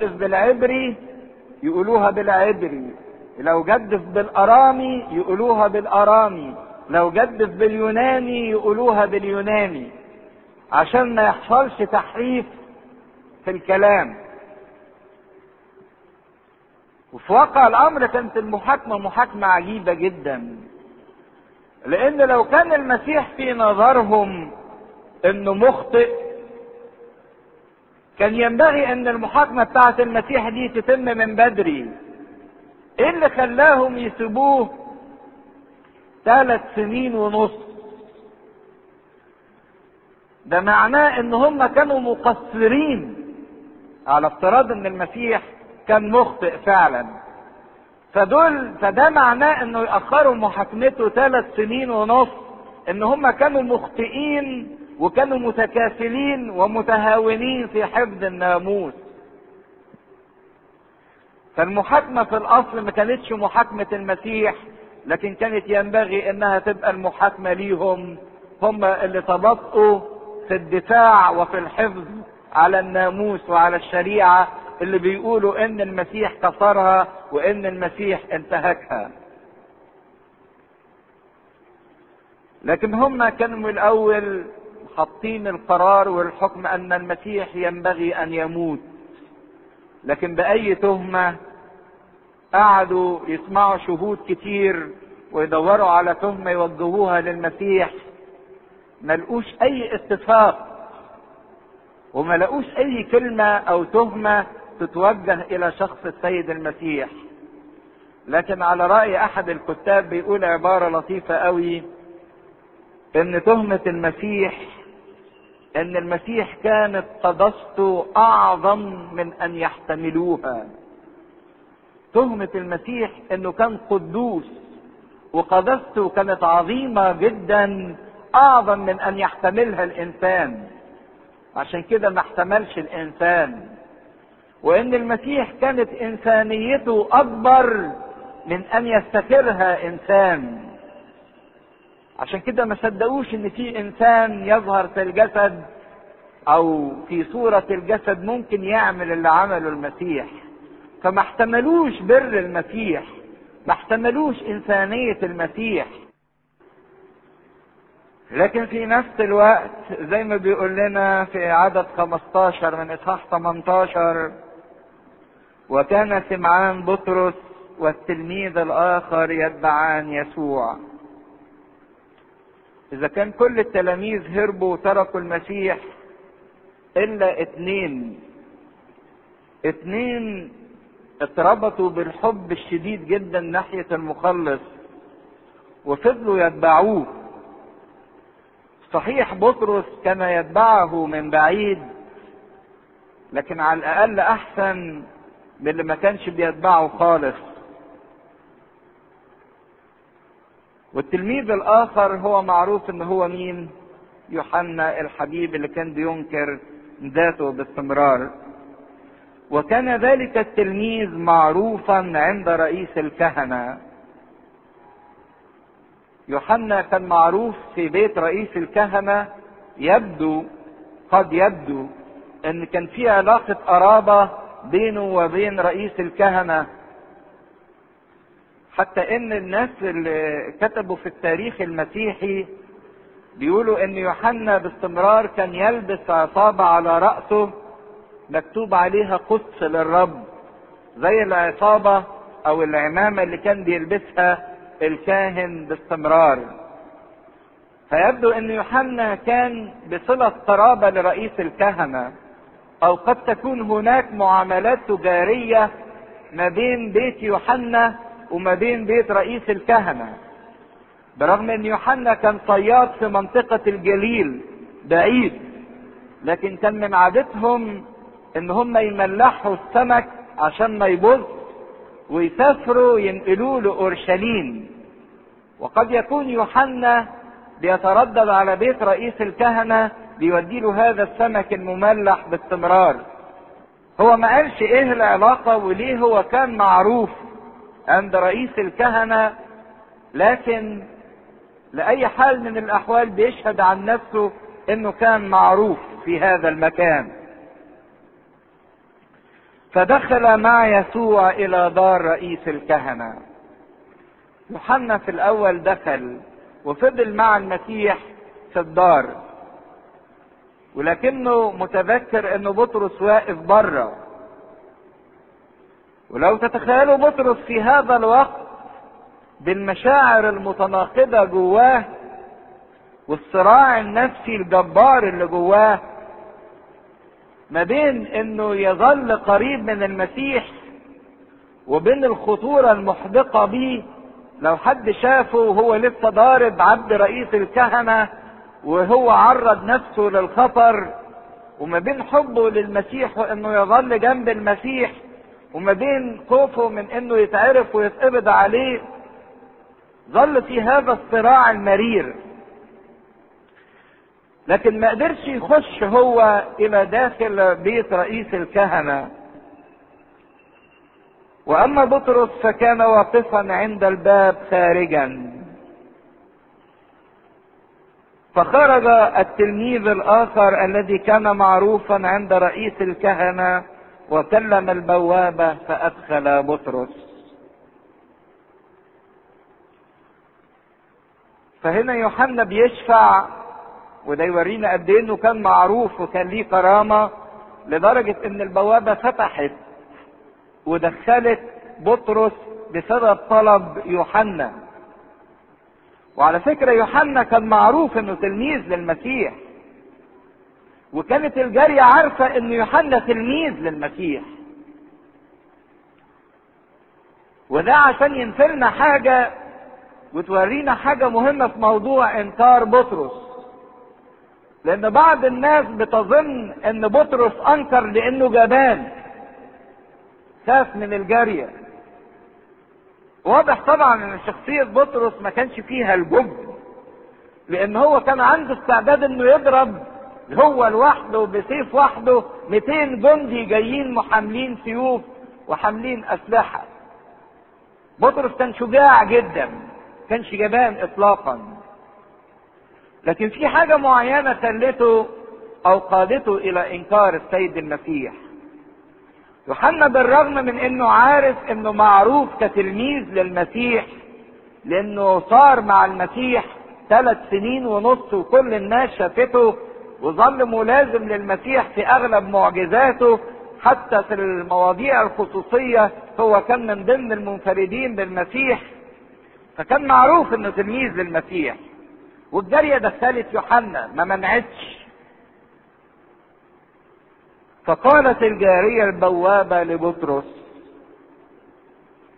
بالعبري يقولوها بالعبري لو جدف بالأرامي يقولوها بالأرامي لو جدف باليوناني يقولوها باليوناني عشان ما يحصلش تحريف في الكلام. وفي واقع الأمر كانت المحاكمة محاكمة عجيبة جدا لأن لو كان المسيح في نظرهم إنه مخطئ كان ينبغي أن المحاكمة بتاعه المسيح دي تتم من بدري. إيه اللي خلاهم يسيبوه ثلاث سنين ونص؟ ده معناه إن هم كانوا مقصرين على افتراض إن المسيح كان مخطئ فعلا. فدول فده معناه إنه يأخروا محاكمته ثلاث سنين ونص إن هم كانوا مخطئين وكانوا متكاسلين ومتهاونين في حفظ الناموس فالمحاكمة في الأصل ما كانتش محاكمة المسيح لكن كانت ينبغي إنها تبقى المحاكمة ليهم هم اللي تبطئوا في الدفاع وفي الحفظ على الناموس وعلى الشريعة اللي بيقولوا إن المسيح كسرها وإن المسيح انتهكها. لكن هم كانوا من الأول حاطين القرار والحكم أن المسيح ينبغي أن يموت. لكن بأي تهمة قعدوا يسمعوا شهود كتير ويدوروا على تهمة يوجهوها للمسيح ما لقوش أي اتفاق وما لقوش أي كلمة أو تهمة تتوجه إلى شخص السيد المسيح لكن على رأي أحد الكتاب بيقول عبارة لطيفة قوي إن تهمة المسيح أن المسيح كانت قدسته أعظم من أن يحتملوها. تهمة المسيح أنه كان قدوس وقدسته كانت عظيمة جدا أعظم من أن يحتملها الإنسان. عشان كده ما احتملش الإنسان. وأن المسيح كانت إنسانيته أكبر من أن يستترها إنسان. عشان كده ما صدقوش إن في إنسان يظهر في الجسد أو في صورة الجسد ممكن يعمل اللي عمله المسيح. فما احتملوش بر المسيح ما احتملوش إنسانية المسيح. لكن في نفس الوقت زي ما بيقول لنا في عدد 15 من إصحاح 18 وكان سمعان بطرس والتلميذ الآخر يتبعان يسوع. إذا كان كل التلاميذ هربوا وتركوا المسيح إلا اتنين اتنين اتربطوا بالحب الشديد جدا ناحية المخلص وفضلوا يتبعوه. صحيح بطرس كان يتبعه من بعيد لكن على الأقل أحسن من اللي ما كانش بيتبعه خالص. والتلميذ الآخر هو معروف ان هو مين؟ يوحنا الحبيب اللي كان بينكر ذاته باستمرار. وكان ذلك التلميذ معروفا عند رئيس الكهنة. يوحنا كان معروف في بيت رئيس الكهنة يبدو قد يبدو إن كان في علاقة قرابة بينه وبين رئيس الكهنة. حتى إن الناس اللي كتبوا في التاريخ المسيحي بيقولوا إن يوحنا باستمرار كان يلبس عصابة على رأسه مكتوب عليها قدس للرب زي العصابة أو العمامة اللي كان بيلبسها الكاهن باستمرار. فيبدو إن يوحنا كان بصلة قرابة لرئيس الكهنة أو قد تكون هناك معاملات تجارية ما بين بيت يوحنا وما بين بيت رئيس الكهنة. برغم إن يوحنا كان صياد في منطقة الجليل بعيد لكن كان من عادتهم إن هم يملحوا السمك عشان ما يبوظ ويسافروا ينقلوه لأورشليم. وقد يكون يوحنا بيتردد على بيت رئيس الكهنة بيودي له هذا السمك المملح باستمرار. هو ما قالش إيه العلاقة وليه هو كان معروف. عند رئيس الكهنة لكن لأي حال من الأحوال بيشهد عن نفسه إنه كان معروف في هذا المكان. فدخل مع يسوع إلى دار رئيس الكهنة. يوحنا في الأول دخل وفضل مع المسيح في الدار. ولكنه متذكر إنه بطرس واقف بره ولو تتخيلوا بطرس في هذا الوقت بالمشاعر المتناقضة جواه والصراع النفسي الجبار اللي جواه ما بين إنه يظل قريب من المسيح وبين الخطورة المحدقة بيه لو حد شافه وهو لسه ضارب عبد رئيس الكهنة وهو عرض نفسه للخطر وما بين حبه للمسيح وإنه يظل جنب المسيح وما بين خوفه من إنه يتعرف ويتقبض عليه ظل في هذا الصراع المرير. لكن ما قدرش يخش هو إلى داخل بيت رئيس الكهنة. وأما بطرس فكان واقفا عند الباب خارجا. فخرج التلميذ الآخر الذي كان معروفا عند رئيس الكهنة وكلم البوابه فأدخل بطرس. فهنا يوحنا بيشفع وده يورينا قد إيه إنه كان معروف وكان ليه كرامة لدرجة إن البوابة فتحت ودخلت بطرس بسبب طلب يوحنا. وعلى فكرة يوحنا كان معروف إنه تلميذ للمسيح. وكانت الجارية عارفة إن يوحنا تلميذ للمسيح. وده عشان ينفلنا حاجة وتورينا حاجة مهمة في موضوع إنكار بطرس. لأن بعض الناس بتظن إن بطرس أنكر لأنه جبان خاف من الجارية. واضح طبعا إن شخصية بطرس ما كانش فيها الجبن لأن هو كان عنده استعداد إنه يضرب هو لوحده بسيف وحده 200 جندي جايين محاملين سيوف وحاملين أسلحة. بطرس كان شجاع جدا كانش جبان اطلاقا. لكن في حاجة معينة خلته أو قادته إلى إنكار السيد المسيح. يوحنا بالرغم من إنه عارف إنه معروف كتلميذ للمسيح لأنه صار مع المسيح ثلاث سنين ونص وكل الناس شافته وظل ملازم للمسيح في أغلب معجزاته حتى في المواضيع الخصوصية هو كان من ضمن المنفردين بالمسيح فكان معروف إنه تلميذ للمسيح. والجارية دخلت يوحنا ما منعتش فقالت الجارية البوابة لبطرس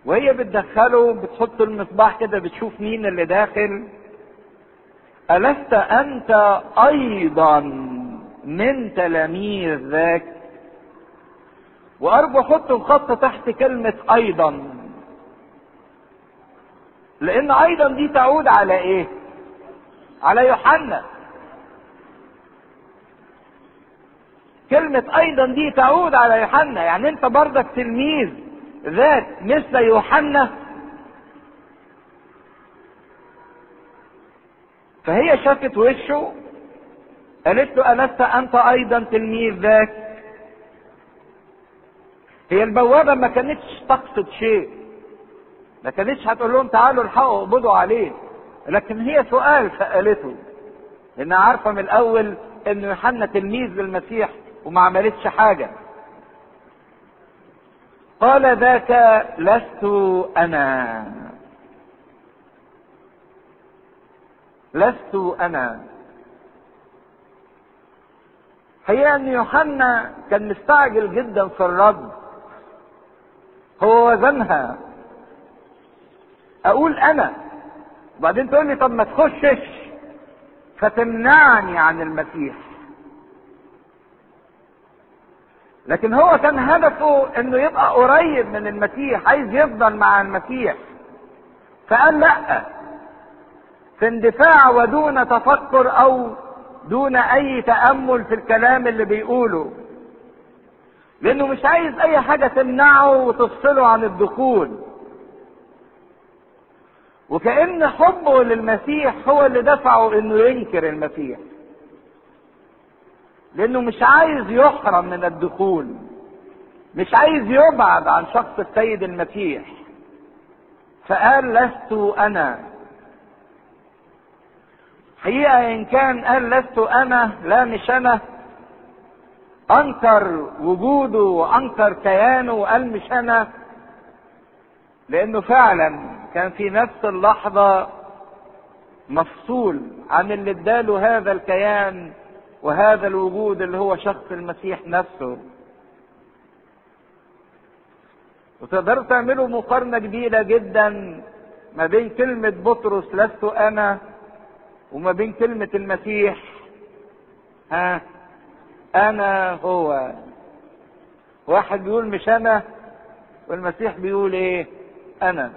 وهي بتدخله بتحط المصباح كده بتشوف مين اللي داخل ألست أنت أيضا من تلاميذ ذاك؟ وأرجو حط الخط تحت كلمة أيضا. لأن أيضا دي تعود على إيه؟ على يوحنا. كلمة أيضا دي تعود على يوحنا. يعني أنت برضك تلميذ ذات مثل يوحنا؟ فهي شافت وشه قالت له ألست أنت أيضا تلميذ ذاك؟ هي البوابة ما كانتش تقصد شيء. ما كانتش هتقول لهم تعالوا الحقوا اقبضوا عليه. لكن هي سؤال سألته لأنها عارفة من الأول إن يوحنا تلميذ للمسيح وما عملتش حاجة. قال ذاك لست أنا. لست أنا. هي أن يوحنا كان مستعجل جدا في الرد هو وزنها. أقول أنا. وبعدين تقول لي طب ما تخشش. فتمنعني عن المسيح. لكن هو كان هدفه إنه يبقى قريب من المسيح عايز يفضل مع المسيح. فقال لأ. في اندفاع ودون تفكر أو دون أي تأمل في الكلام اللي بيقوله. لأنه مش عايز أي حاجة تمنعه وتفصله عن الدخول. وكأن حبه للمسيح هو اللي دفعه إنه ينكر المسيح. لأنه مش عايز يحرم من الدخول. مش عايز يبعد عن شخص السيد المسيح. فقال لست أنا. حقيقة إن كان قال لست أنا لا مش أنا. أنكر وجوده وأنكر كيانه وقال مش أنا. لأنه فعلا كان في نفس اللحظة مفصول عن اللي اداله هذا الكيان وهذا الوجود اللي هو شخص المسيح نفسه. وتقدروا تعملوا مقارنة كبيرة جدا ما بين كلمة بطرس لست أنا وما بين كلمة المسيح ها أنا هو. واحد بيقول مش أنا والمسيح بيقول إيه؟ أنا.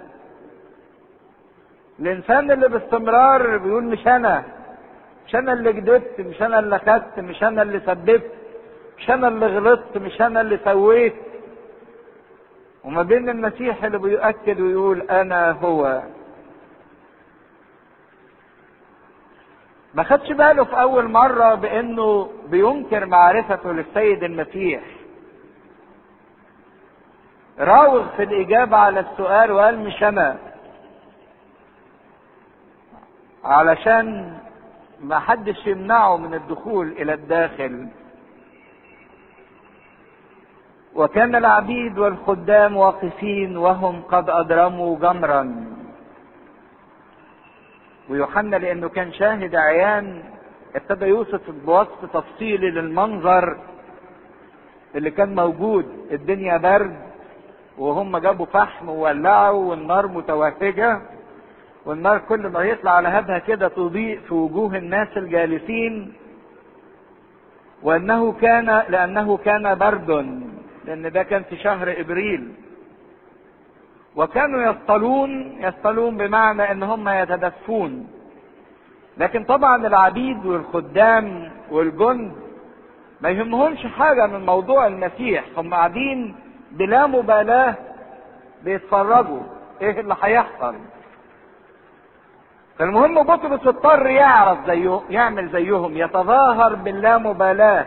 الإنسان اللي باستمرار بيقول مش أنا مش أنا اللي كدبت مش أنا اللي خدت مش أنا اللي سببت مش أنا اللي غلطت مش أنا اللي سويت. وما بين المسيح اللي بيؤكد ويقول أنا هو. ما خدش باله في أول مرة بأنه بينكر معرفته للسيد المسيح. راوغ في الإجابة على السؤال وقال مش أنا. علشان ما حدش يمنعه من الدخول إلى الداخل. وكان العبيد والخدام واقفين وهم قد اضرموا جمرا. ويوحنا لأنه كان شاهد عيان ابتدى يوصف بوصف تفصيلي للمنظر اللي كان موجود. الدنيا برد وهم جابوا فحم وولعوا والنار متوهجة. والنار كل ما يطلع على هبها كده تضيء في وجوه الناس الجالسين. وأنه كان لأنه كان برد لأن ده كان في شهر إبريل. وكانوا يصطلون يصطلون بمعنى إن هم يتدفون. لكن طبعا العبيد والخدام والجند ما يهمهمش حاجة من موضوع المسيح. هم قاعدين بلا مبالاة بيتفرجوا. إيه اللي هيحصل؟ فالمهم بطرس اضطر يعرف زيه يعمل زيهم يتظاهر باللامبالاة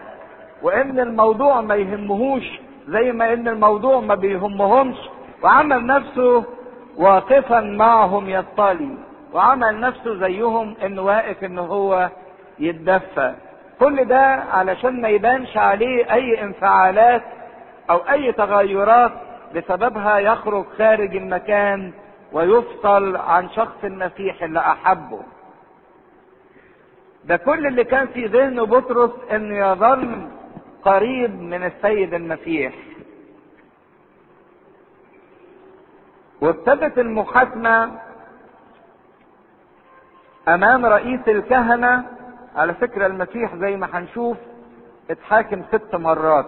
وإن الموضوع ما يهمهوش زي ما إن الموضوع ما بيهمهمش. وعمل نفسه واقفا معهم يصطلي وعمل نفسه زيهم إنه واقف ان هو يتدفى. كل ده علشان ما يبانش عليه أي انفعالات أو أي تغيرات بسببها يخرج خارج المكان ويفصل عن شخص المسيح اللي أحبه. ده كل اللي كان في ذهن بطرس إنه يظل قريب من السيد المسيح. وابتدت المحاكمة أمام رئيس الكهنة على فكرة المسيح زي ما هنشوف اتحاكم ست مرات.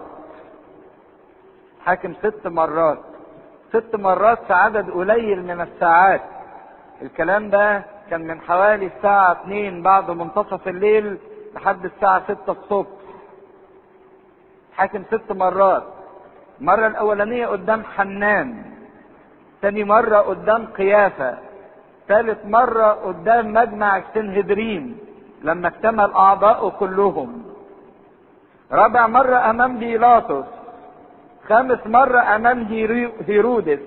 حاكم ست مرات. ست مرات في عدد قليل من الساعات. الكلام ده كان من حوالي الساعة 2 بعد منتصف الليل لحد الساعة 6 الصبح. حاكم ست مرات. المرة الأولانية قدام حنان. تاني مرة قدام قيافة ثالث مرة قدام مجمع السنهدرين لما اكتمل أعضاؤه كلهم. رابع مرة أمام بيلاطس خامس مرة أمام هيرودس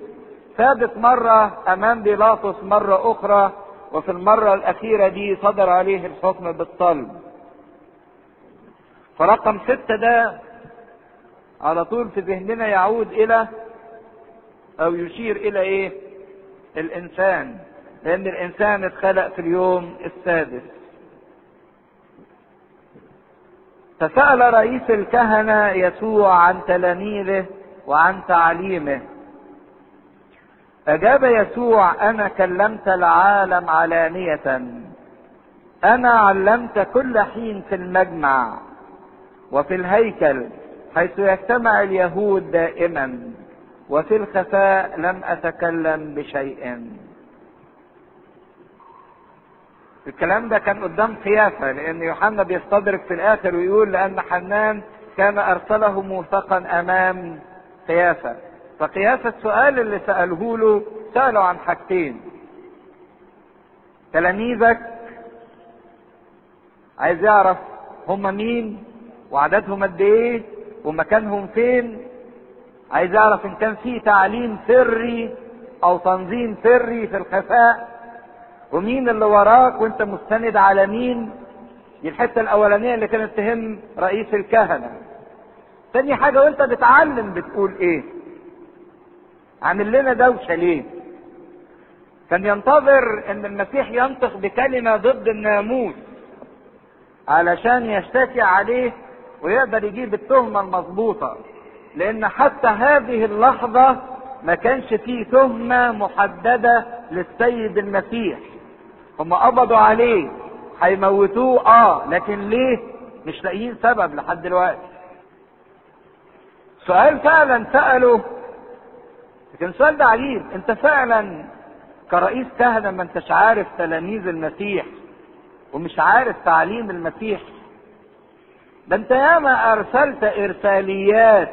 سادس مرة أمام بيلاطس مرة أخرى وفي المرة الأخيرة دي صدر عليه الحكم بالصلب فرقم ستة ده على طول في ذهننا يعود إلى أو يشير إلى إيه؟ الإنسان. لأن الإنسان اتخلق في اليوم السادس. فسأل رئيس الكهنة يسوع عن تلاميذه وعن تعليمه. أجاب يسوع أنا كلمت العالم علانية. أنا علمت كل حين في المجمع وفي الهيكل حيث يجتمع اليهود دائما. وفي الخفاء لم أتكلم بشيء. الكلام ده كان قدام قيافة لأن يوحنا بيستدرك في الآخر ويقول لأن حنان كان أرسله موثقا أمام قيافة فقيافة السؤال اللي سأله له سأله عن حاجتين. تلاميذك عايز يعرف هم مين وعددهم قد إيه ومكانهم فين عايز يعرف إن كان في تعليم سري أو تنظيم سري في الخفاء ومين اللي وراك وأنت مستند على مين؟ دي الحتة الأولانية اللي كانت تهم رئيس الكهنة. تاني حاجة وأنت بتعلم بتقول إيه؟ عامل لنا دوشة ليه؟ كان ينتظر إن المسيح ينطق بكلمة ضد الناموس علشان يشتكي عليه ويقدر يجيب التهمة المظبوطه لأن حتى هذه اللحظة ما كانش فيه تهمة محددة للسيد المسيح. هم قبضوا عليه هيموتوه آه لكن ليه؟ مش لاقيين سبب لحد دلوقتي. سؤال فعلا سأله لكن السؤال ده عجيب انت فعلا كرئيس كهنة ما انتش عارف تلاميذ المسيح ومش عارف تعليم المسيح؟ ده انت ياما أرسلت إرساليات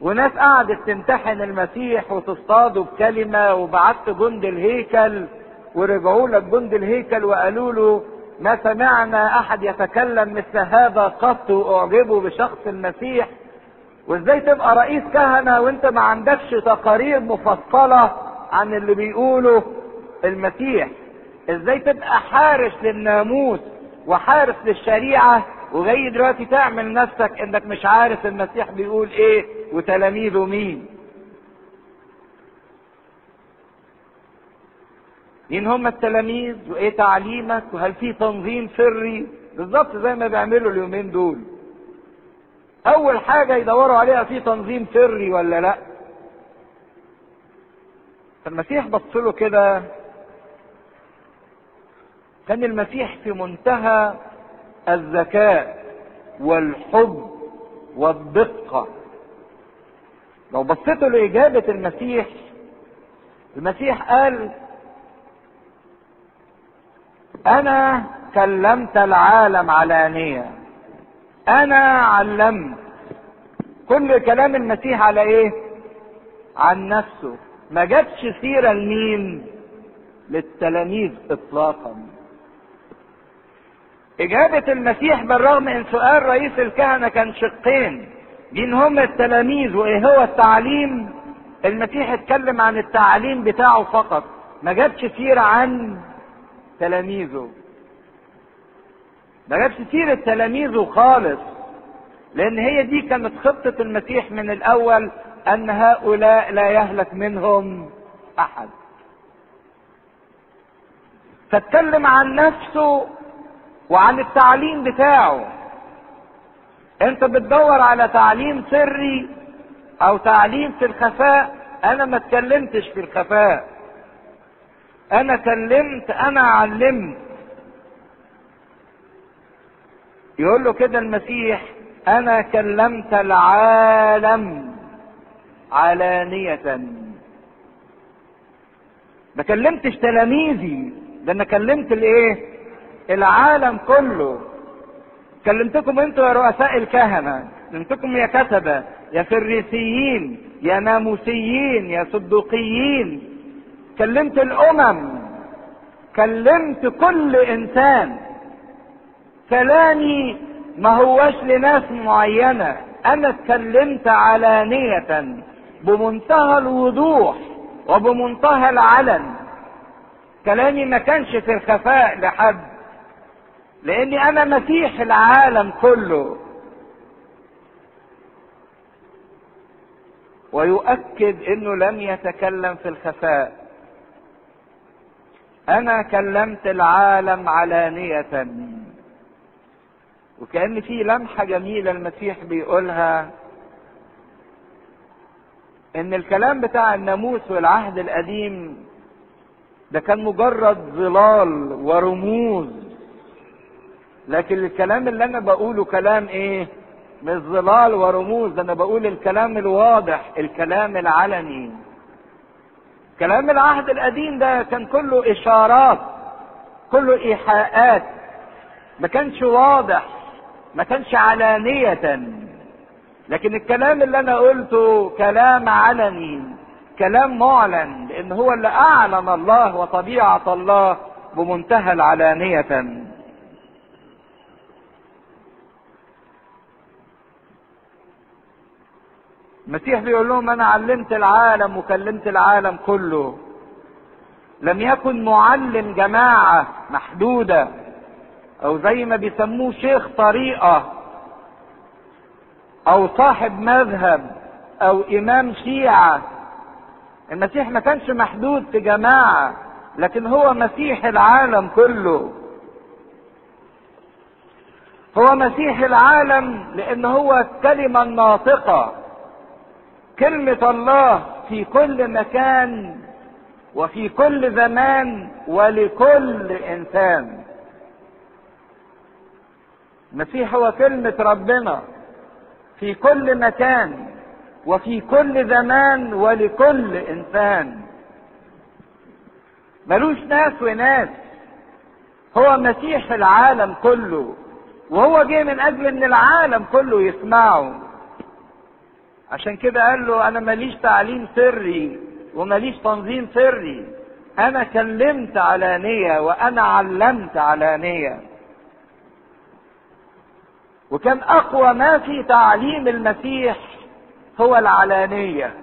وناس قعدت تمتحن المسيح وتصطاده بكلمة وبعت جند الهيكل ورجعوا لك جند الهيكل وقالوا له ما سمعنا أحد يتكلم مثل هذا قط واعجبوا بشخص المسيح؟ وإزاي تبقى رئيس كهنة وإنت ما عندكش تقارير مفصلة عن اللي بيقوله المسيح؟ إزاي تبقى حارس للناموس وحارس للشريعة وجاي دلوقتي تعمل نفسك إنك مش عارف المسيح بيقول إيه؟ وتلاميذه مين؟ مين هم التلاميذ؟ وإيه تعليمك؟ وهل في تنظيم سري؟ بالظبط زي ما بيعملوا اليومين دول. أول حاجة يدوروا عليها في تنظيم سري ولا لأ؟ فالمسيح بص له كده. كان المسيح في منتهى الذكاء والحب والدقة. لو بصيتوا لإجابة المسيح المسيح قال أنا كلمت العالم علانية أنا علمت. كل كلام المسيح على إيه؟ عن نفسه. ما جابش سيرة لمين؟ للتلاميذ إطلاقا. إجابة المسيح بالرغم إن سؤال رئيس الكهنة كان شقين. مين هم التلاميذ وإيه هو التعليم؟ المسيح اتكلم عن التعليم بتاعه فقط. ما جابش سيرة عن تلاميذه. ما جابش سيرة تلاميذه خالص. لأن هي دي كانت خطة المسيح من الأول أن هؤلاء لا يهلك منهم أحد. فاتكلم عن نفسه وعن التعليم بتاعه. انت بتدور على تعليم سري أو تعليم في الخفاء. أنا ما اتكلمتش في الخفاء. أنا كلمت أنا علمت. يقول له كده المسيح أنا كلمت العالم علانية. ما كلمتش تلاميذي ده أنا كلمت الايه؟ العالم كله. كلمتكم أنتوا يا رؤساء الكهنة كلمتكم يا كتبة يا فريسيين يا ناموسيين يا صدوقيين. كلمت الأمم كلمت كل إنسان. كلامي ما هوش لناس معينة أنا اتكلمت علانية بمنتهى الوضوح وبمنتهى العلن. كلامي ما كانش في الخفاء لحد. لاني أنا مسيح العالم كله. ويؤكد انه لم يتكلم في الخفاء. أنا كلمت العالم علانية. وكأن في لمحة جميلة المسيح بيقولها إن الكلام بتاع الناموس والعهد القديم ده كان مجرد ظلال ورموز. لكن الكلام اللي أنا بقوله كلام إيه؟ مش ظلال ورموز. أنا بقول الكلام الواضح الكلام العلني. كلام العهد القديم ده كان كله إشارات كله إيحاءات. ما كانش واضح ما كانش علانية. لكن الكلام اللي أنا قلته كلام علني كلام معلن لأن هو اللي أعلن الله وطبيعة الله بمنتهى العلانية. المسيح بيقول لهم أنا علمت العالم وكلمت العالم كله. لم يكن معلم جماعة محدودة أو زي ما بيسموه شيخ طريقة أو صاحب مذهب أو إمام شيعة. المسيح ما كانش محدود في جماعة لكن هو مسيح العالم كله. هو مسيح العالم لأن هو الكلمة الناطقة. كلمة الله في كل مكان وفي كل زمان ولكل إنسان. المسيح هو كلمة ربنا في كل مكان وفي كل زمان ولكل إنسان. ملوش ناس وناس. هو مسيح العالم كله وهو جه من أجل إن العالم كله يسمعه. عشان كده قال له أنا ماليش تعليم سري وماليش تنظيم سري. أنا كلمت علانية وأنا علمت علانية وكان أقوى ما في تعليم المسيح هو العلانية.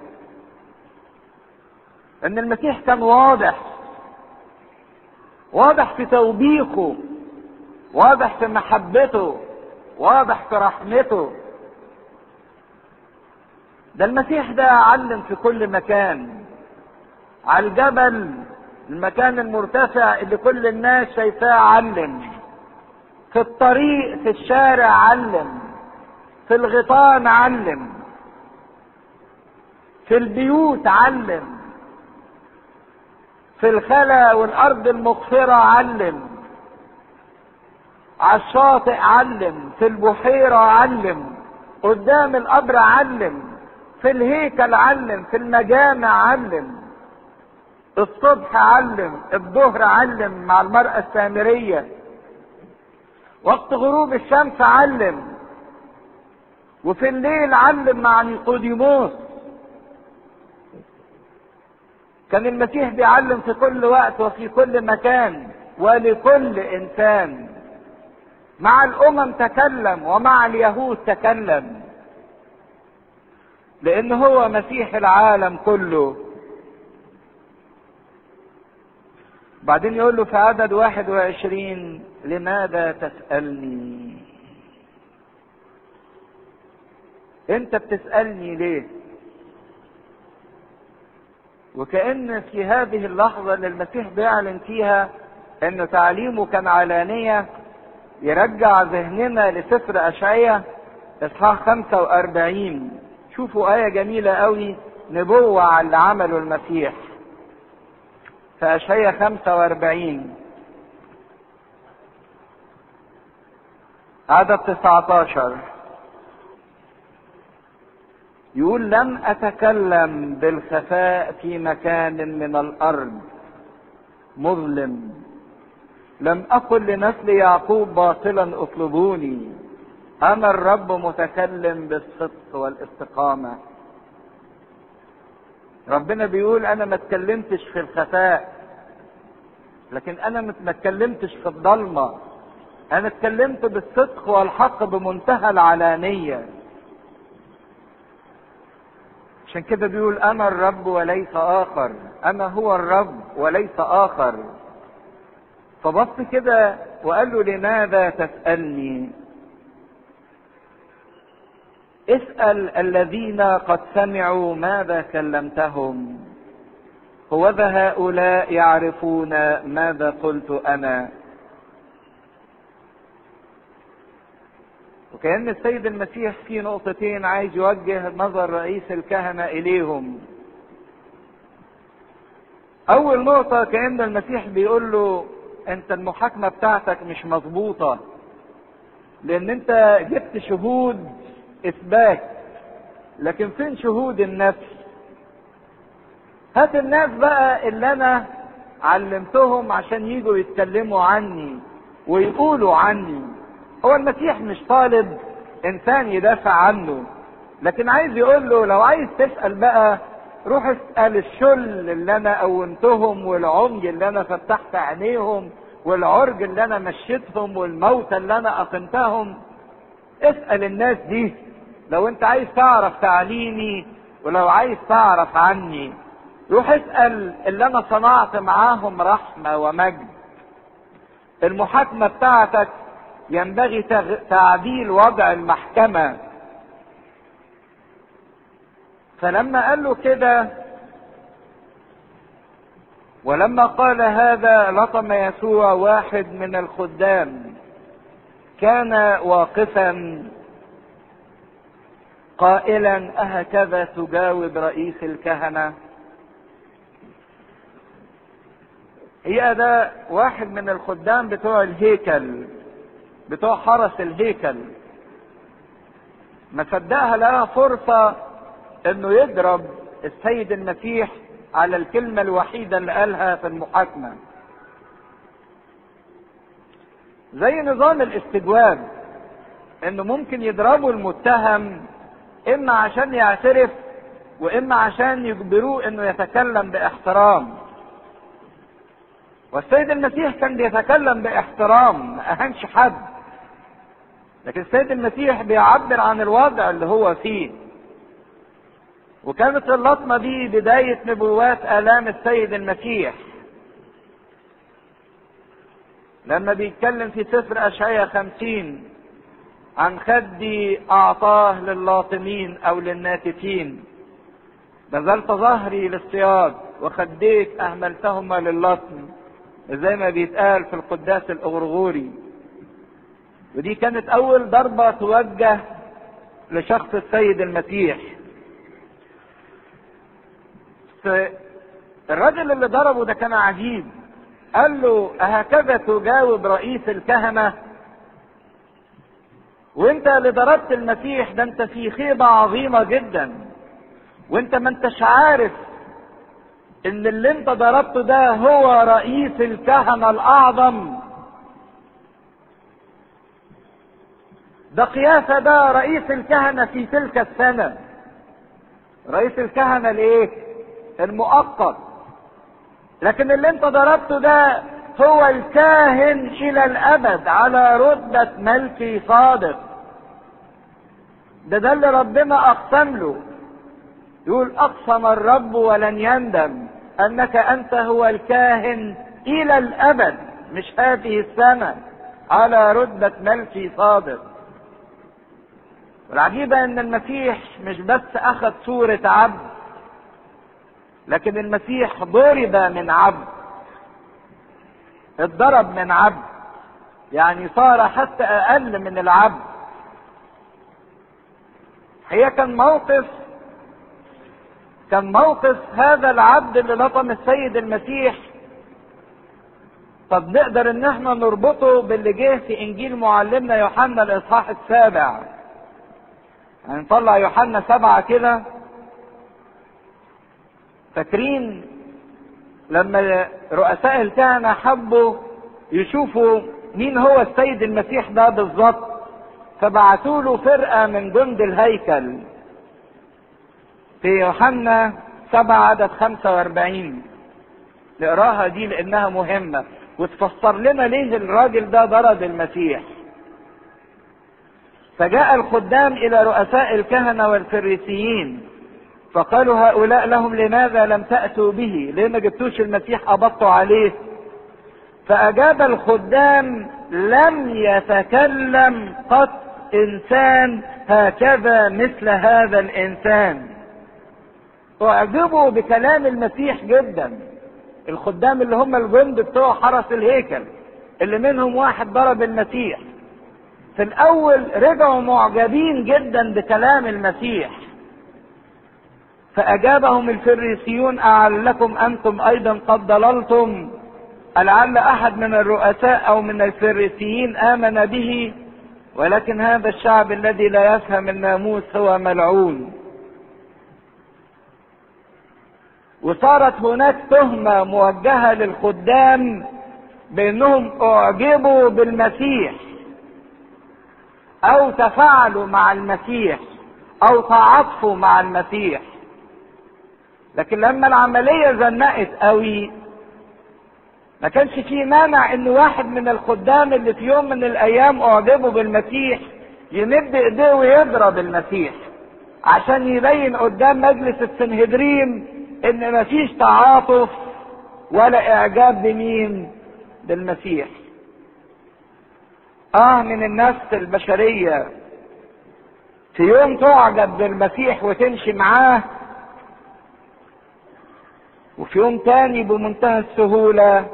ان المسيح كان واضح واضح في توبيخه واضح في محبته واضح في رحمته. ده المسيح ده علم في كل مكان. على الجبل المكان المرتفع اللي كل الناس شايفاه علم. في الطريق في الشارع علم. في الغيطان علم في البيوت علم. في الخلا والأرض المغفرة علم. على الشاطئ علم. في البحيرة علم. قدام القبر علم. في الهيكل علم في المجامع علم. الصبح علم الظهر علم مع المرأة السامرية. وقت غروب الشمس علم. وفي الليل علم مع نيقوديموس. كان المسيح بيعلم في كل وقت وفي كل مكان ولكل إنسان. مع الأمم تكلم ومع اليهود تكلم. لأن هو مسيح العالم كله. بعدين يقول له في عدد واحد وعشرين لماذا تسألني؟ أنت بتسألني ليه؟ وكأن في هذه اللحظة اللي المسيح بيعلن فيها ان تعليمه كان علانية يرجع ذهننا لسفر أشعية إصحاح 45 شوفوا آية جميلة قوي نبوة على اللي عمله المسيح. في اشعية 45 عدد 19 يقول لم أتكلم بالخفاء في مكان من الأرض مظلم. لم أقل لنسل يعقوب باطلا أطلبوني. أنا الرب متكلم بالصدق والاستقامة. ربنا بيقول أنا ما اتكلمتش في الخفاء لكن أنا ما اتكلمتش في الضلمة. أنا اتكلمت بالصدق والحق بمنتهى العلانية. عشان كده بيقول أنا الرب وليس آخر. أنا هو الرب وليس آخر. فبص كده وقال له لماذا تسألني؟ اسأل الذين قد سمعوا ماذا كلمتهم هوذا هؤلاء يعرفون ماذا قلت أنا وكأن السيد المسيح في نقطتين عايز يوجه نظر رئيس الكهنة إليهم. أول نقطة كأن المسيح بيقول له أنت المحاكمة بتاعتك مش مظبوطة. لأن أنت جبت شهود إثبات. لكن فين شهود النفس؟ هات الناس بقى اللي أنا علمتهم عشان يجوا يتكلموا عني ويقولوا عني. هو المسيح مش طالب إنسان يدافع عنه لكن عايز يقول له لو عايز تسأل بقى روح اسأل الشل اللي أنا قومتهم والعمي اللي أنا فتحت عينيهم والعرج اللي أنا مشيتهم والموتى اللي أنا أقمتهم اسأل الناس دي لو انت عايز تعرف تعليمي ولو عايز تعرف عني روح اسأل اللي أنا صنعت معاهم رحمة ومجد. المحاكمة بتاعتك ينبغي تعديل وضع المحكمة. فلما قال له كده ولما قال هذا لطم يسوع واحد من الخدام كان واقفا قائلا أهكذا تجاوب رئيس الكهنة؟ هي ده واحد من الخدام بتوع الهيكل بتوع حرس الهيكل. ما صدقها لها فرصة إنه يضرب السيد المسيح على الكلمة الوحيدة اللي قالها في المحاكمة. زي نظام الاستجواب إنه ممكن يضربوا المتهم إما عشان يعترف وإما عشان يجبروه إنه يتكلم بإحترام. والسيد المسيح كان بيتكلم بإحترام ما اهانش حد. لكن السيد المسيح بيعبر عن الوضع اللي هو فيه. وكانت اللطمة دي بداية نبوات آلام السيد المسيح. لما بيتكلم في سفر أشعية خمسين عن خدي أعطاه للاطمين أو للناتفين بذلت ظهري للصياد وخديك أهملتهما للطم زي ما بيتقال في القداس الأغرغوري. ودي كانت أول ضربة توجه لشخص السيد المسيح. الراجل اللي ضربه ده كان عجيب. قال له أهكذا تجاوب رئيس الكهنة؟ وانت اللي ضربت المسيح ده انت في خيبة عظيمة جدا. وانت ما انتش عارف ان اللي انت ضربته ده هو رئيس الكهنة الأعظم. ده قياسة ده رئيس الكهنة في تلك السنة. رئيس الكهنة الايه؟ المؤقت. لكن اللي انت ضربته ده هو الكاهن إلى الأبد على رتبة ملكي صادق. ده ده اللي ربنا أقسم له. يقول أقسم الرب ولن يندم. أنك أنت هو الكاهن إلى الأبد مش هذه السنة. على رتبة ملكي صادق. والعجيبة إن المسيح مش بس أخذ صورة عبد لكن المسيح ضرب من عبد. اتضرب من عبد. يعني صار حتى أقل من العبد. هي كان موقف كان موقف هذا العبد اللي لطم السيد المسيح. طب نقدر إن إحنا نربطه باللي جه في إنجيل معلمنا يوحنا الإصحاح السابع. هنطلع يوحنا سبعة كده. فاكرين لما رؤساء الكهنة حبوا يشوفوا مين هو السيد المسيح ده بالظبط؟ فبعتوا له فرقة من جند الهيكل. في يوحنا سبعة عدد خمسة وأربعين. نقراها دي لأنها مهمة. وتفسر لنا ليه الراجل ده ضرب المسيح. فجاء الخدام إلى رؤساء الكهنة والفريسيين. فقالوا هؤلاء لهم لماذا لم تأتوا به؟ ليه ما جبتوش المسيح قبضتوا عليه؟ فأجاب الخدام لم يتكلم قط إنسان هكذا مثل هذا الإنسان. أعجبوا بكلام المسيح جدا. الخدام اللي هم الجند بتوع حرس الهيكل اللي منهم واحد ضرب المسيح. في الأول رجعوا معجبين جدا بكلام المسيح. فأجابهم الفريسيون أعلكم أنتم أيضا قد ضللتم؟ لعل أحد من الرؤساء أو من الفريسيين آمن به ولكن هذا الشعب الذي لا يفهم الناموس هو ملعون. وصارت هناك تهمة موجهة للخدام بأنهم أعجبوا بالمسيح أو تفاعلوا مع المسيح أو تعاطفوا مع المسيح. لكن لما العملية زنقت قوي ما كانش في مانع إن واحد من الخدام اللي في يوم من الأيام اعجبوا بالمسيح يمد إيديه ويضرب المسيح عشان يبين قدام مجلس السنهدرين إن مفيش تعاطف ولا إعجاب بمين؟ بالمسيح. آه من النفس البشرية. في يوم تعجب بالمسيح وتمشي معاه وفي يوم تاني بمنتهى السهولة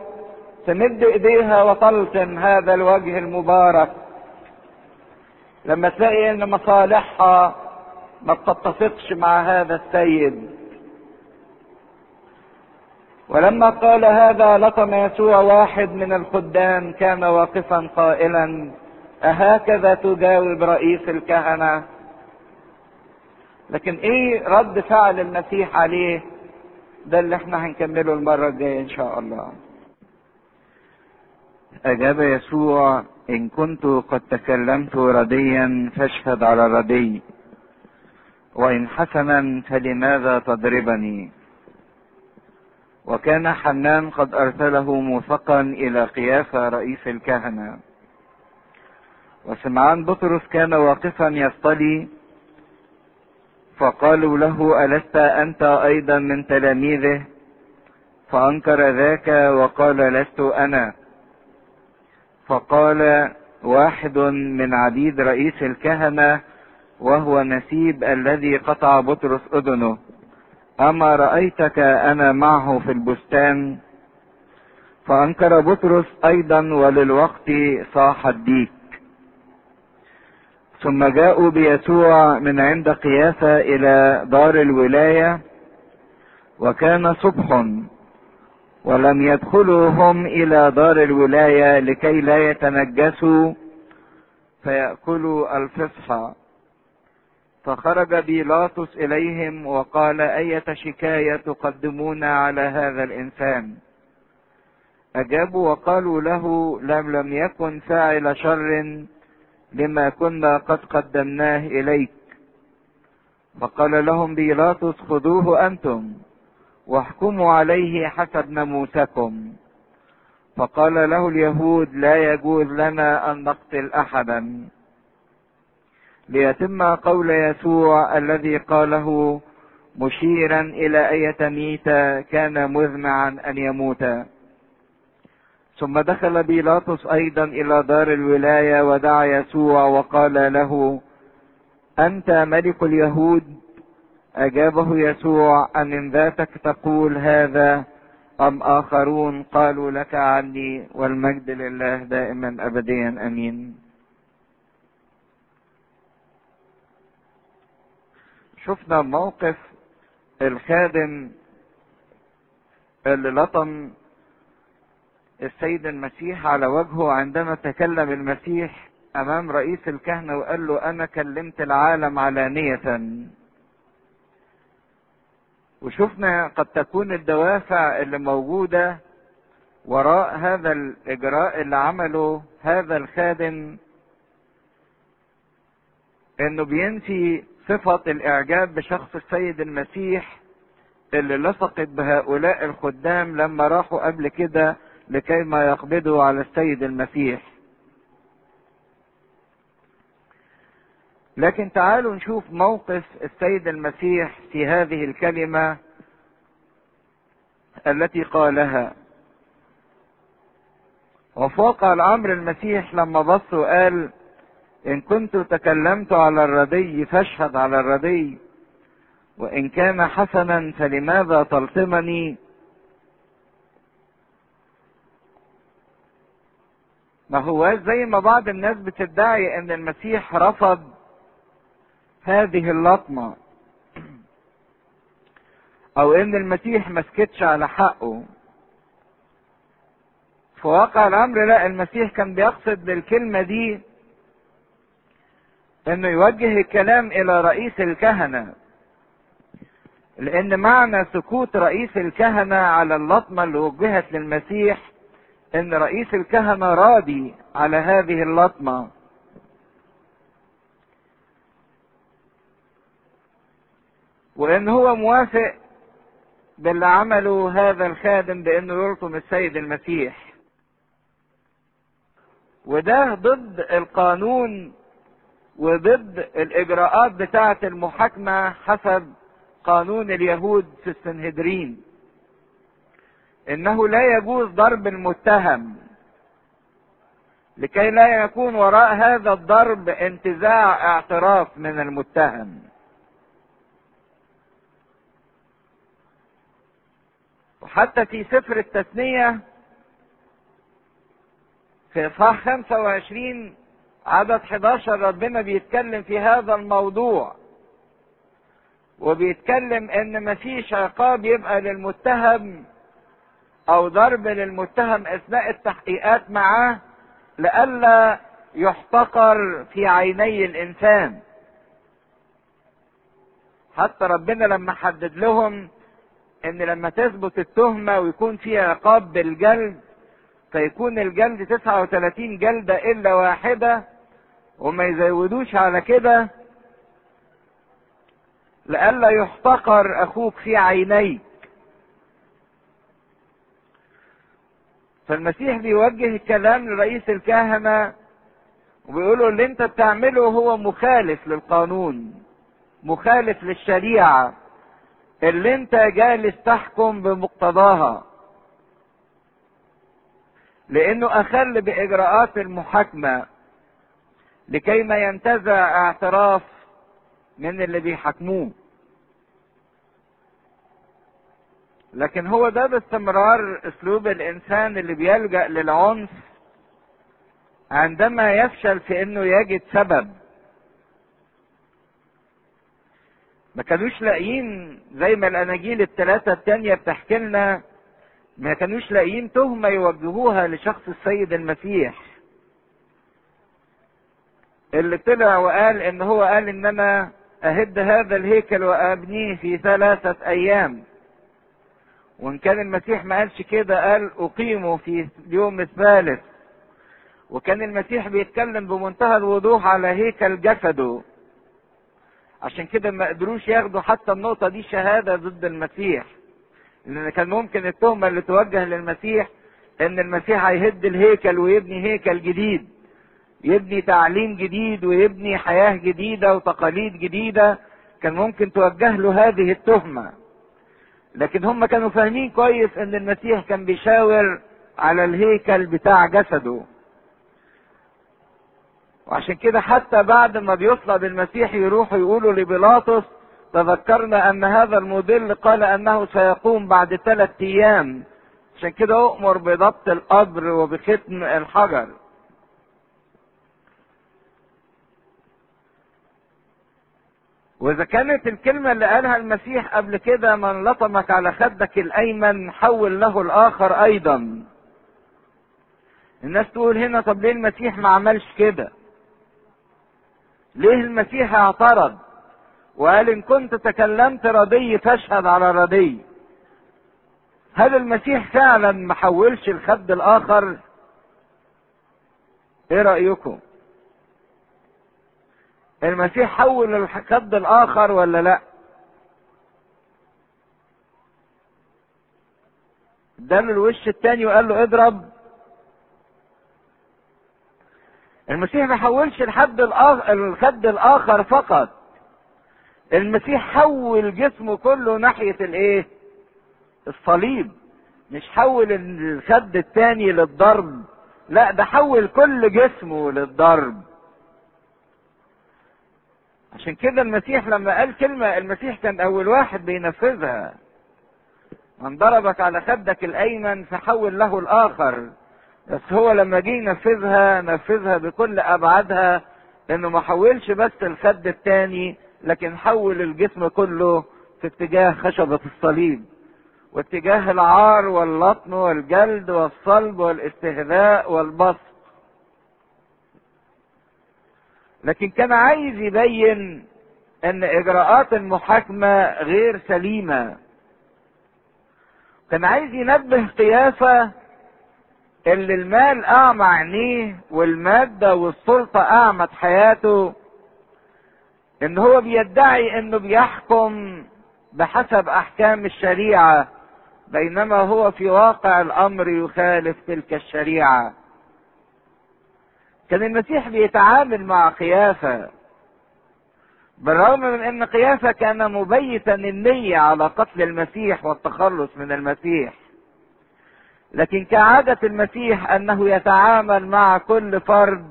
تمد إيديها وتلطم هذا الوجه المبارك. لما تلاقي إن مصالحها ما بتتفقش مع هذا السيد. ولما قال هذا لطم يسوع واحد من الخدام كان واقفا قائلا أهكذا تجاوب رئيس الكهنة؟ لكن إيه رد فعل المسيح عليه ده اللي إحنا هنكمله المرة الجاية إن شاء الله. أجاب يسوع إن كنت قد تكلمت رديا فاشهد على ردي وإن حسنا فلماذا تضربني? وكان حنان قد أرسله موثقا إلى قيافة رئيس الكهنة. وسمعان بطرس كان واقفا يصطلي فقالوا له ألست أنت أيضا من تلاميذه؟ فأنكر ذاك وقال لست أنا. فقال واحد من عبيد رئيس الكهنة وهو نسيب الذي قطع بطرس أذنه أما رأيتك أنا معه في البستان؟ فأنكر بطرس أيضا وللوقت صاح الديك. ثم جاءوا بيسوع من عند قيافة إلى دار الولاية وكان صبح ولم يدخلوا هم إلى دار الولاية لكي لا يتنجسوا فيأكلوا الفصحى فخرج بيلاطس إليهم وقال أية شكاية تقدمون على هذا الإنسان؟ أجابوا وقالوا له لم لم يكن فاعل شر لما كنا قد قدمناه إليك. فقال لهم بيلاطس خذوه أنتم. واحكموا عليه حسب ناموسكم فقال له اليهود لا يجوز لنا أن نقتل أحدا. ليتم قول يسوع الذي قاله مشيرا إلى اية ميتة كان مذمعا أن يموت. ثم دخل بيلاطس أيضا إلى دار الولاية ودعا يسوع وقال له أنت ملك اليهود أجابه يسوع ان من ذاتك تقول هذا؟ أم آخرون قالوا لك عني والمجد لله دائما ابديا أمين. شفنا موقف الخادم اللي لطم السيد المسيح على وجهه عندما تكلم المسيح أمام رئيس الكهنة وقال له أنا كلمت العالم علانية. وشفنا قد تكون الدوافع اللي موجودة وراء هذا الإجراء اللي عمله هذا الخادم إنه بينفي صفة الإعجاب بشخص السيد المسيح اللي لصقت بهؤلاء الخدام لما راحوا قبل كده لكي ما يقبضوا على السيد المسيح. لكن تعالوا نشوف موقف السيد المسيح في هذه الكلمة التي قالها. وفي واقع الأمر المسيح لما بص وقال إن كنت تكلمت على الردي فاشهد على الردي وإن كان حسنا فلماذا تلطمني؟ ما هو زي ما بعض الناس بتدعي إن المسيح رفض هذه اللطمة. أو إن المسيح ما سكتش على حقه. في واقع الأمر لا المسيح كان بيقصد بالكلمة دي إنه يوجه الكلام إلى رئيس الكهنة. لأن معنى سكوت رئيس الكهنة على اللطمة اللي وجهت للمسيح إن رئيس الكهنة راضي على هذه اللطمة. وإن هو موافق باللي عمله هذا الخادم بانه يلطم السيد المسيح. وده ضد القانون وضد الإجراءات بتاعة المحاكمة حسب قانون اليهود في السنهدرين. إنه لا يجوز ضرب المتهم. لكي لا يكون وراء هذا الضرب انتزاع اعتراف من المتهم. وحتى في سفر التثنية في اصحاح 25 عدد 11 ربنا بيتكلم في هذا الموضوع وبيتكلم إن مفيش عقاب يبقى للمتهم أو ضرب للمتهم أثناء التحقيقات معاه لئلا يحتقر في عيني الإنسان. حتى ربنا لما حدد لهم إن لما تثبت التهمة ويكون في عقاب بالجلد فيكون الجلد 39 جلدة إلا واحدة وما يزودوش على كده لئلا يحتقر أخوك في عينيك. فالمسيح بيوجه الكلام لرئيس الكهنة وبيقوله اللي انت بتعمله هو مخالف للقانون مخالف للشريعة. اللي انت جالس تحكم بمقتضاها. لأنه أخل بإجراءات المحاكمة لكي ما ينتزع اعتراف من اللي بيحاكموه. لكن هو ده باستمرار أسلوب الإنسان اللي بيلجأ للعنف عندما يفشل في إنه يجد سبب. ما كانوش لاقيين زي ما الأناجيل الثلاثه التانية بتحكي لنا ما كانوش لاقيين تهمة يوجهوها لشخص السيد المسيح. اللي طلع وقال إن هو قال إن أنا أهد هذا الهيكل وأبنيه في ثلاثة أيام. وإن كان المسيح ما قالش كده قال أقيمه في اليوم الثالث. وكان المسيح بيتكلم بمنتهى الوضوح على هيكل جسده. عشان كده ما قدروش ياخدوا حتى النقطة دي شهادة ضد المسيح. لأن كان ممكن التهمة اللي توجه للمسيح إن المسيح هيهد الهيكل ويبني هيكل جديد. يبني تعليم جديد ويبني حياة جديدة وتقاليد جديدة كان ممكن توجه له هذه التهمة. لكن هم كانوا فاهمين كويس إن المسيح كان بيشاور على الهيكل بتاع جسده. وعشان كده حتى بعد ما بيصلب المسيح يروحوا يقولوا لبيلاطس تذكرنا أن هذا المضل قال أنه سيقوم بعد ثلاث أيام. عشان كده أؤمر بضبط القبر وبختم الحجر. وإذا كانت الكلمة اللي قالها المسيح قبل كده من لطمك على خدك الأيمن حول له الآخر أيضا. الناس تقول هنا طب ليه المسيح ما عملش كده؟ ليه المسيح اعترض؟ وقال إن كنت تكلمت ردي فاشهد على ردي هل المسيح فعلا ما حولش الخد الآخر؟ إيه رأيكم؟ المسيح حول الخد الآخر ولا لأ؟ اداله الوش التاني وقال له اضرب. المسيح ما حولش الحد الآخر الخد الآخر فقط. المسيح حول جسمه كله ناحية الإيه؟ الصليب. مش حول الخد التاني للضرب. لا ده حول كل جسمه للضرب. عشان كده المسيح لما قال كلمة المسيح كان أول واحد بينفذها. من ضربك على خدك الأيمن فحول له الآخر. بس هو لما جه ينفذها نفذها بكل أبعادها إنه ما حولش بس الخد التاني لكن حول الجسم كله في اتجاه خشبة الصليب واتجاه العار واللطم والجلد والصلب والاستهزاء والبسط لكن كان عايز يبين إن إجراءات المحاكمة غير سليمة. كان عايز ينبه قيافة اللي المال أعمى عينيه والمادة والسلطة أعمت حياته إن هو بيدعي إنه بيحكم بحسب أحكام الشريعة بينما هو في واقع الأمر يخالف تلك الشريعة. كان المسيح بيتعامل مع قيافة بالرغم من إن قيافة كان مبيتا النية على قتل المسيح والتخلص من المسيح. لكن كعادة المسيح أنه يتعامل مع كل فرد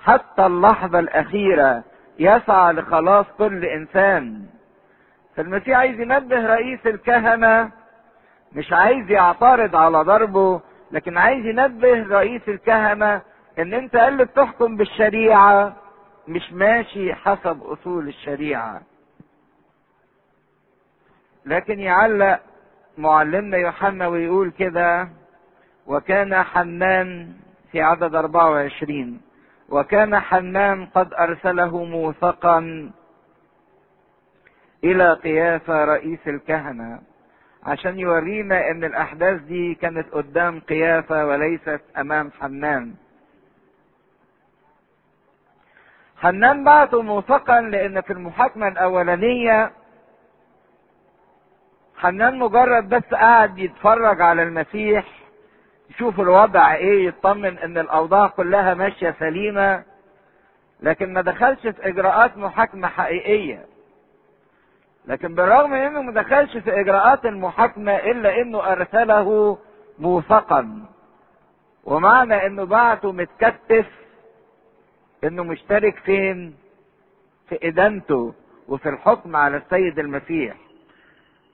حتى اللحظة الأخيرة يسعى لخلاص كل إنسان. فالمسيح عايز ينبه رئيس الكهنة مش عايز يعترض على ضربه لكن عايز ينبه رئيس الكهنة إن أنت اللي بتحكم بالشريعة مش ماشي حسب أصول الشريعة. لكن يعلق معلمنا يوحنا ويقول كده وكان حنان في عدد 24 وكان حنان قد أرسله موثقا إلى قيافة رئيس الكهنة. عشان يورينا إن الأحداث دي كانت قدام قيافة وليست أمام حنان حنان بعته موثقا لأن في المحاكمة الأولانية حنان مجرد بس قاعد يتفرج على المسيح يشوف الوضع إيه يطمن إن الأوضاع كلها ماشية سليمة لكن ما دخلش في إجراءات محاكمة حقيقية. لكن بالرغم إنه ما دخلش في إجراءات المحاكمة إلا إنه أرسله موثقا ومعنى إنه بعته متكتف إنه مشترك فين؟ في إدانته وفي الحكم على السيد المسيح.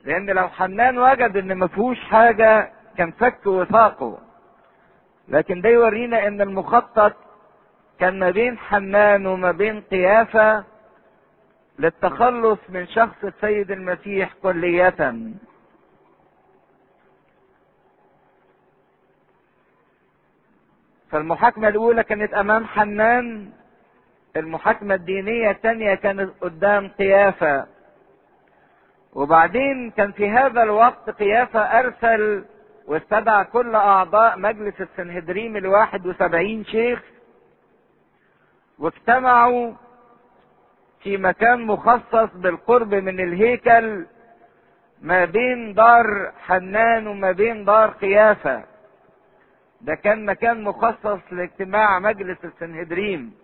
لأن لو حنان وجد إن ما فيهوش حاجة كان فك وثاقه. لكن ده يورينا إن المخطط كان ما بين حنان وما بين قيافة للتخلص من شخص السيد المسيح كلية. فالمحاكمة الأولى كانت أمام حنان المحاكمة الدينية الثانية كانت قدام قيافة. وبعدين كان في هذا الوقت قيافة أرسل واستدعى كل أعضاء مجلس السنهدريم الواحد وسبعين شيخ واجتمعوا في مكان مخصص بالقرب من الهيكل ما بين دار حنان وما بين دار قيافة. ده كان مكان مخصص لاجتماع مجلس السنهدريم.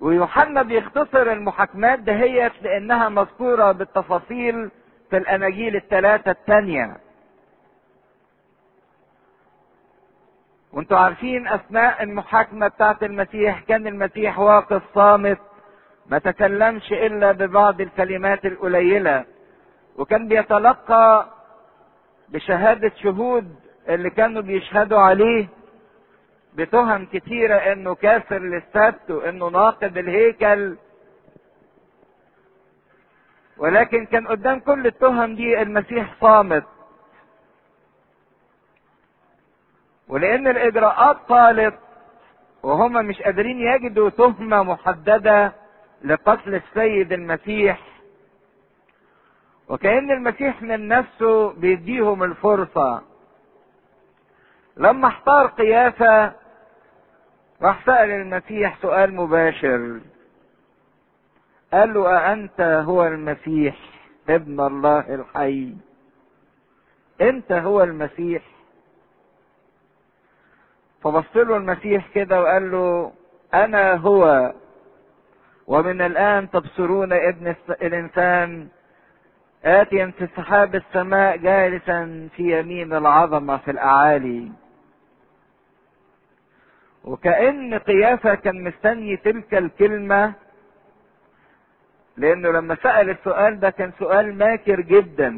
ويوحنا بيختصر المحاكمات دهيت لأنها مذكورة بالتفاصيل في الأناجيل الثلاثة الثانية. وانتوا عارفين اثناء المحاكمة بتاعت المسيح كان المسيح واقف صامت ما تكلمش إلا ببعض الكلمات القليلة. وكان بيتلقى بشهادة شهود اللي كانوا بيشهدوا عليه بتهم كتيرة إنه كافر للسبت وانه ناقض الهيكل. ولكن كان قدام كل التهم دي المسيح صامت. ولأن الإجراءات طالت وهم مش قادرين يجدوا تهمة محددة لقتل السيد المسيح. وكأن المسيح من نفسه بيديهم الفرصة. لما احتار قيافة راح سأل المسيح سؤال مباشر. قال له أأنت هو المسيح ابن الله الحي؟ أنت هو المسيح؟ فبص له المسيح كده وقال له أنا هو. ومن الآن تبصرون ابن الإنسان. اتيا في سحاب السماء جالسا في يمين العظمة في الأعالي. وكأن قيافة كان مستني تلك الكلمة لأنه لما سأل السؤال ده كان سؤال ماكر جدا.